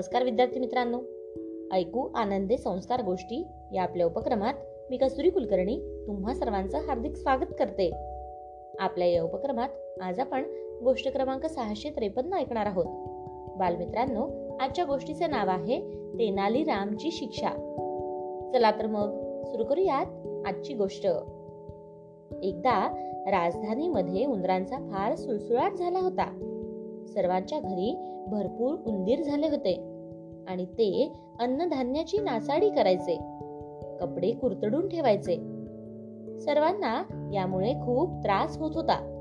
नमस्कार विद्यार्थी मित्रांनो. ऐकू आनंदे संस्कार गोष्टी या आपल्या उपक्रमात मी कस्तुरी कुलकर्णी तुम्हा सर्वांचं हार्दिक स्वागत करते. आपल्या या उपक्रमात आज आपण गोष्ट क्रमांक सहाशे त्रेपन्न ऐकणार आहोत. बालमित्रांनो आजच्या गोष्टीचे नाव आहे तेनाली रामची शिक्षा. चला तर मग सुरू करूयात आजची गोष्ट. एकदा राजधानीमध्ये उंदरांचा फार सुळसुळाट झाला होता. सर्वांच्या घरी भरपूर उंदीर झाले होते. आणि ते अन्नधान्याची नासाडी करायचे. कपडे कुरतडून ठेवायचे. सर्वांना यामुळे खूप त्रास होत होता.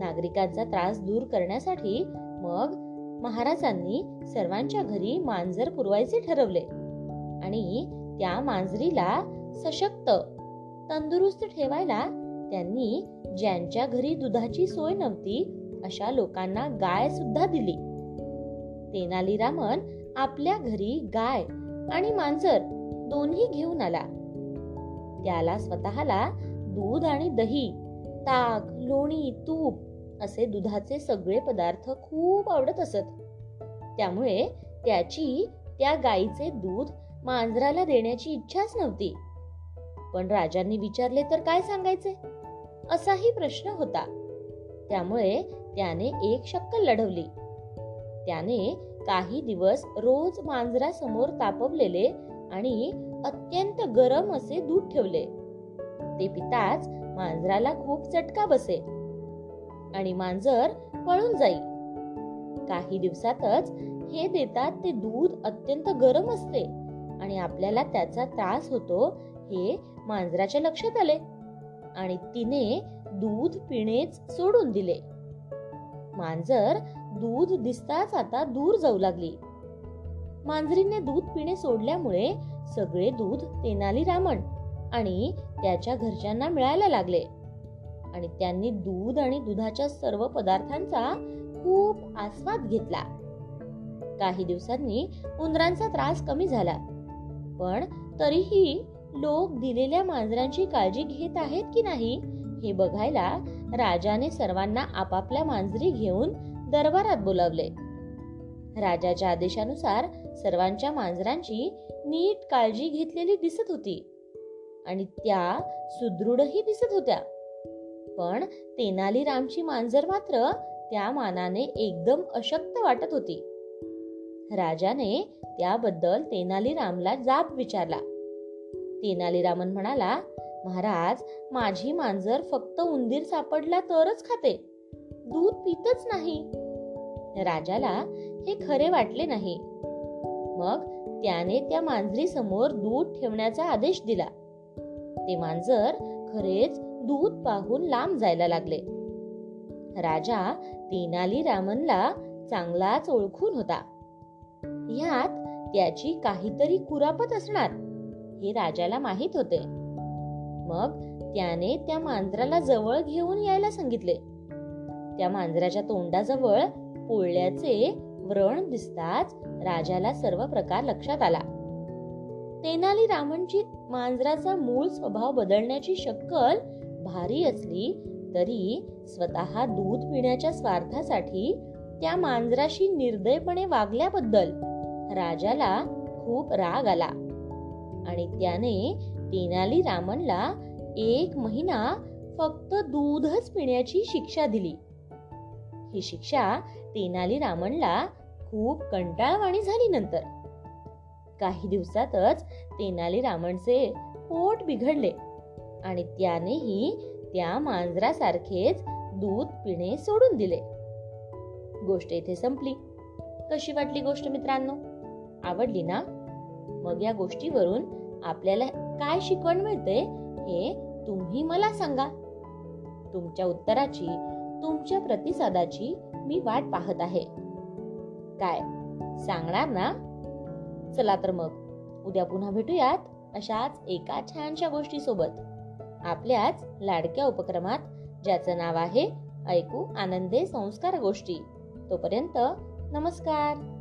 नागरिकांचा त्रास दूर करण्यासाठी मग महाराजांनी सर्वांच्या घरी मांजर पुरवायचे ठरवले. आणि त्या मांजरीला सशक्त तंदुरुस्त ठेवायला त्यांनी ज्यांच्या घरी दुधाची सोय नव्हती अशा लोकांना गाय सुद्धा दिली. तेनालीरामन आपल्या घरी गाय आणि मांजर दोन्ही घेऊन आला. त्याला स्वतःला दूध आणि दही ताक लोणी तूप असे दुधाचे सगळे पदार्थ खूप आवडत असत. त्यामुळे त्याची त्या गायीचे दूध मांजराला देण्याची इच्छाच नव्हती. पण राजांनी विचारले तर काय सांगायचे? असाही प्रश्न होता. त्यामुळे त्याने एक शक्कल लढवली. त्याने काही दिवस रोज मांजरासमोर तापवलेले आणि अत्यंत गरम असे दूध ठेवले. ते पिताच मांजराला खूप चटका बसे आणि मांजर पळून जाई. काही दिवसातच हे देतात ते दूध अत्यंत गरम असते आणि आपल्याला त्याचा त्रास होतो हे मांजराच्या लक्षात आले आणि तिने दूध पिणेच सोडून दिले. मांजर दूध दिसताच आता दूर जाऊ लागली. मांजरीने दूध पिणे सोडल्यामुळे सगळे दूध तेनाली रामन आणि त्याच्या घरच्यांना मिळायला लागले. आणि त्यांनी दूध आणि दुधाच्या सर्व पदार्थांचा खूप आस्वाद घेतला. काही दिवसांनी उंदरांचा त्रास कमी झाला. पण तरीही लोक दिलेल्या मांजरांची काळजी घेत आहेत की नाही हे बघायला राजाने सर्वांना आपापल्या मांजरी घेऊन दरबारात बोलावले. राजाच्या आदेशानुसार सर्वांच्या मांजरांची नीट काळजी घेतलेली दिसत होती आणि त्या सुदृढही दिसत होत्या. पण तेनाली रामची मांजर मात्र त्या मानाने एकदम अशक्त वाटत होती. राजाने त्याबद्दल तेनाली रामला जाब विचारला. तेनालीरामन म्हणाला महाराज माझी मांजर फक्त उंदीर सापडला तरच खाते. दूध पितच नाही. राजाला हे खरे वाटले नाही. मग त्याने त्या मांजरी समोर दूध ठेवण्याचा आदेश दिला. ते मांजर खरेच दूध पाहून लांब जायला लागले. राजा तेनाली रामनला चांगलाच ओळखून होता. ह्यात त्याची काहीतरी कुरापत असणार हे राजाला माहीत होते. मग त्याने त्या मांजराला जवळ घेऊन यायला सांगितले. त्या मांजराच्या तोंडाजवळ पोळल्याचे व्रण दिसताच राजाला सर्व प्रकार लक्षात आला. तेनाली रामनची मांजराचा मूळ स्वभाव बदलण्याची शक्कल भारी असली तरी स्वतः दूध पिण्याच्या स्वार्थासाठी त्या मांजराशी निर्दयपणे वागल्याबद्दल राजाला खूप राग आला. आणि त्याने तेनाली रामनला एक महिना फक्त दूधच पिण्याची शिक्षा दिली. ही शिक्षा तेनाली रामनला खूप कंटाळवाणी झाली नंतर. काही दिवसातच तेनाली रामनचे पोट बिघडले आणि त्यानेही त्या मांजरासारखेच दूध पिणे सोडून दिले. गोष्ट इथे संपली. कशी वाटली गोष्ट मित्रांनो? आवडली ना? मग या गोष्टीवरून आपल्याला काय शिकवण मिळते हे तुम्ही मला सांगा. तुमच्या उत्तराची तुमच्या प्रतिसादाची मी वाट पाहत आहे. काय? सांगणार ना? चला तर मग. उद्या पुन्हा भेटूयात अशाच एका छानशा गोष्टी सोबत आपल्याच लाडक्या उपक्रमात ज्याचं नाव आहे ऐकू आनंदे संस्कार गोष्टी. तोपर्यंत नमस्कार.